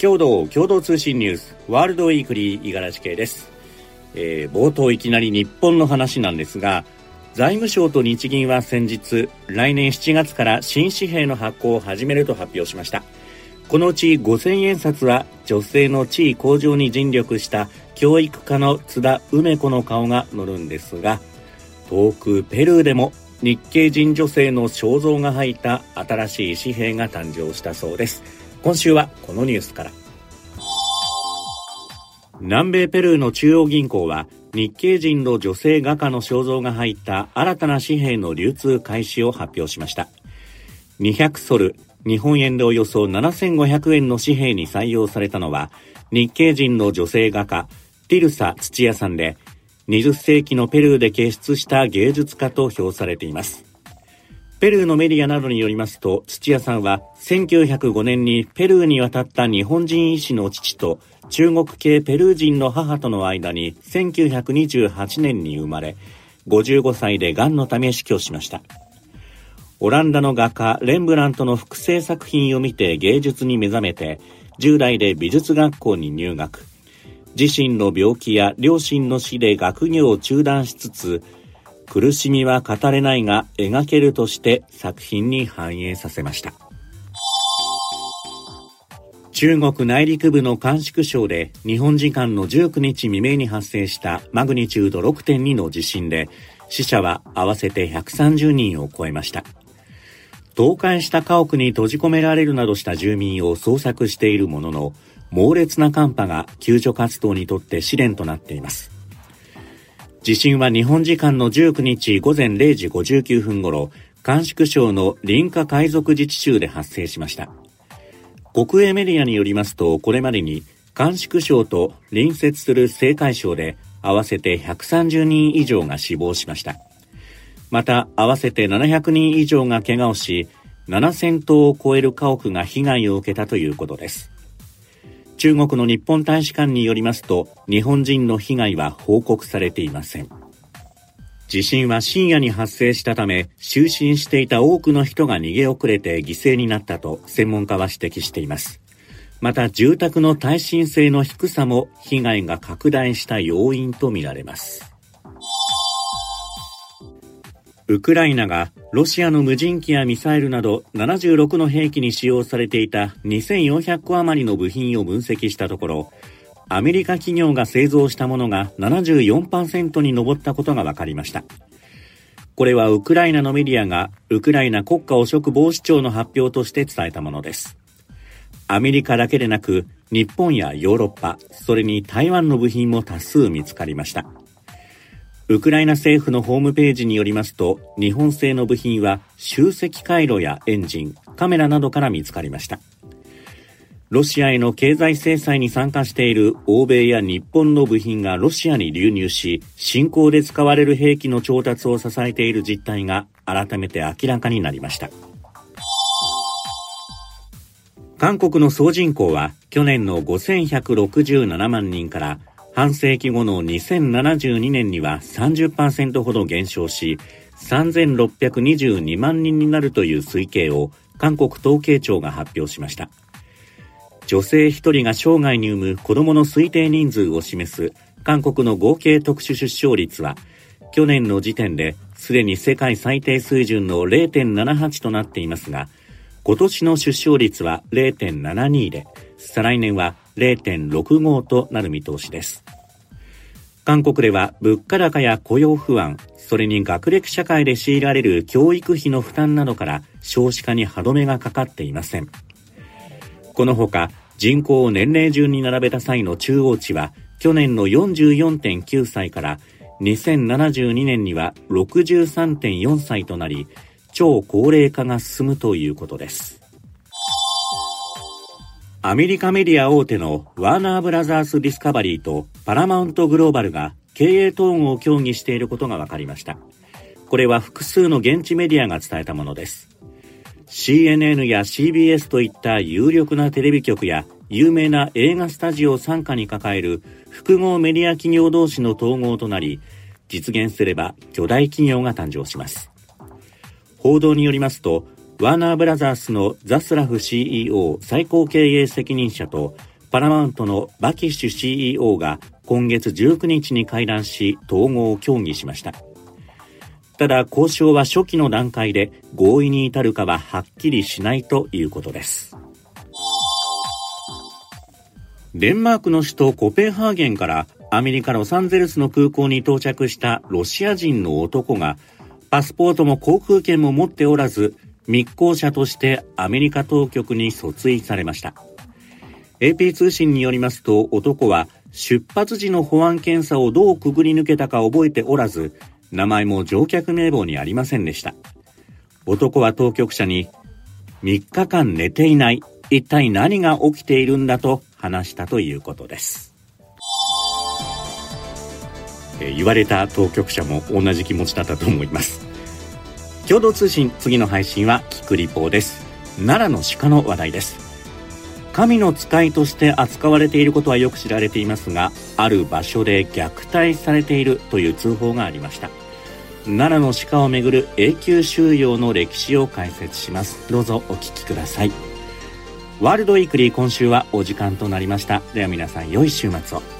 共同共同通信ニュースワールドウィークリー五十嵐系です、えー、冒頭いきなり日本の話なんですが財務省と日銀は先日来年7月から新紙幣の発行を始めると発表しました。このうち5000円札は女性の地位向上に尽力した教育家の津田梅子の顔が載るんですが遠くペルーでも日系人女性の肖像が入った新しい紙幣が誕生したそうです。今週はこのニュースから。南米ペルーの中央銀行は日系人の女性画家の肖像が入った新たな紙幣の流通開始を発表しました。200ソル日本円でおよそ7500円の紙幣に採用されたのは日系人の女性画家ティルサ土屋さんで20世紀のペルーで傑出した芸術家と評されています。ペルーのメディアなどによりますと、土屋さんは1905年にペルーに渡った日本人医師の父と中国系ペルー人の母との間に1928年に生まれ、55歳で癌のため死去しました。オランダの画家レンブラントの複製作品を見て芸術に目覚めて、10代で美術学校に入学。自身の病気や両親の死で学業を中断しつつ、苦しみは語れないが描けるとして作品に反映させました。中国内陸部の甘粛省で日本時間の19日未明に発生したマグニチュード6.2の地震で死者は合わせて130人を超えました。倒壊した家屋に閉じ込められるなどした住民を捜索しているものの猛烈な寒波が救助活動にとって試練となっています。地震は日本時間の19日午前0時59分頃、甘粛省の林家海賊自治州で発生しました。国営メディアによりますと、これまでに甘粛省と隣接する青海省で合わせて130人以上が死亡しました。また、合わせて700人以上が怪我をし、7000棟を超える家屋が被害を受けたということです。中国の日本大使館によりますと、日本人の被害は報告されていません。地震は深夜に発生したため、就寝していた多くの人が逃げ遅れて犠牲になったと専門家は指摘しています。また住宅の耐震性の低さも被害が拡大した要因とみられます。ウクライナがロシアの無人機やミサイルなど76の兵器に使用されていた2400個余りの部品を分析したところ、アメリカ企業が製造したものが74%に上ったことが分かりました。これはウクライナのメディアがウクライナ国家汚職防止庁の発表として伝えたものです。アメリカだけでなく日本やヨーロッパ、それに台湾の部品も多数見つかりました。ウクライナ政府のホームページによりますと、日本製の部品は集積回路やエンジン、カメラなどから見つかりました。ロシアへの経済制裁に参加している欧米や日本の部品がロシアに流入し、侵攻で使われる兵器の調達を支えている実態が改めて明らかになりました。韓国の総人口は去年の5167万人から半世紀後の2072年には30%ほど減少し、3622万人になるという推計を韓国統計庁が発表しました。女性1人が生涯に産む子供の推定人数を示す韓国の合計特殊出生率は、去年の時点ですでに世界最低水準の0.78となっていますが、今年の出生率は0.72で、再来年は0.65となる見通しです。韓国では物価高や雇用不安、それに学歴社会で強いられる教育費の負担などから少子化に歯止めがかかっていません。このほか人口を年齢順に並べた際の中央値は去年の44.9歳から2072年には63.4歳となり超高齢化が進むということです。アメリカメディア大手のワーナーブラザースディスカバリーとパラマウントグローバルが経営統合を協議していることが分かりました。これは複数の現地メディアが伝えたものです。CNN や CBS といった有力なテレビ局や有名な映画スタジオを傘下に抱える複合メディア企業同士の統合となり、実現すれば巨大企業が誕生します。報道によりますと、ワーナーブラザースのザスラフ CEO 最高経営責任者とパラマウントのバキッシュ CEO が今月19日に会談し統合を協議しました。ただ交渉は初期の段階で合意に至るかははっきりしないということです。デンマークの首都コペンハーゲンからアメリカ・ロサンゼルスの空港に到着したロシア人の男がパスポートも航空券も持っておらず密航者としてアメリカ当局に訴追されました。AP 通信によりますと男は出発時の保安検査をどうくぐり抜けたか覚えておらず名前も乗客名簿にありませんでした。男は当局者に3日間寝ていない一体何が起きているんだと話したということです。え言われた当局者も同じ気持ちだったと思います。共同通信次の配信はキクリポーです。奈良の鹿の話題です。神の使いとして扱われていることはよく知られていますがある場所で虐待されているという通報がありました。奈良の鹿をめぐる永久収容の歴史を解説します。どうぞお聞きください。ワールドウィークリー今週はお時間となりました。では皆さん良い週末を。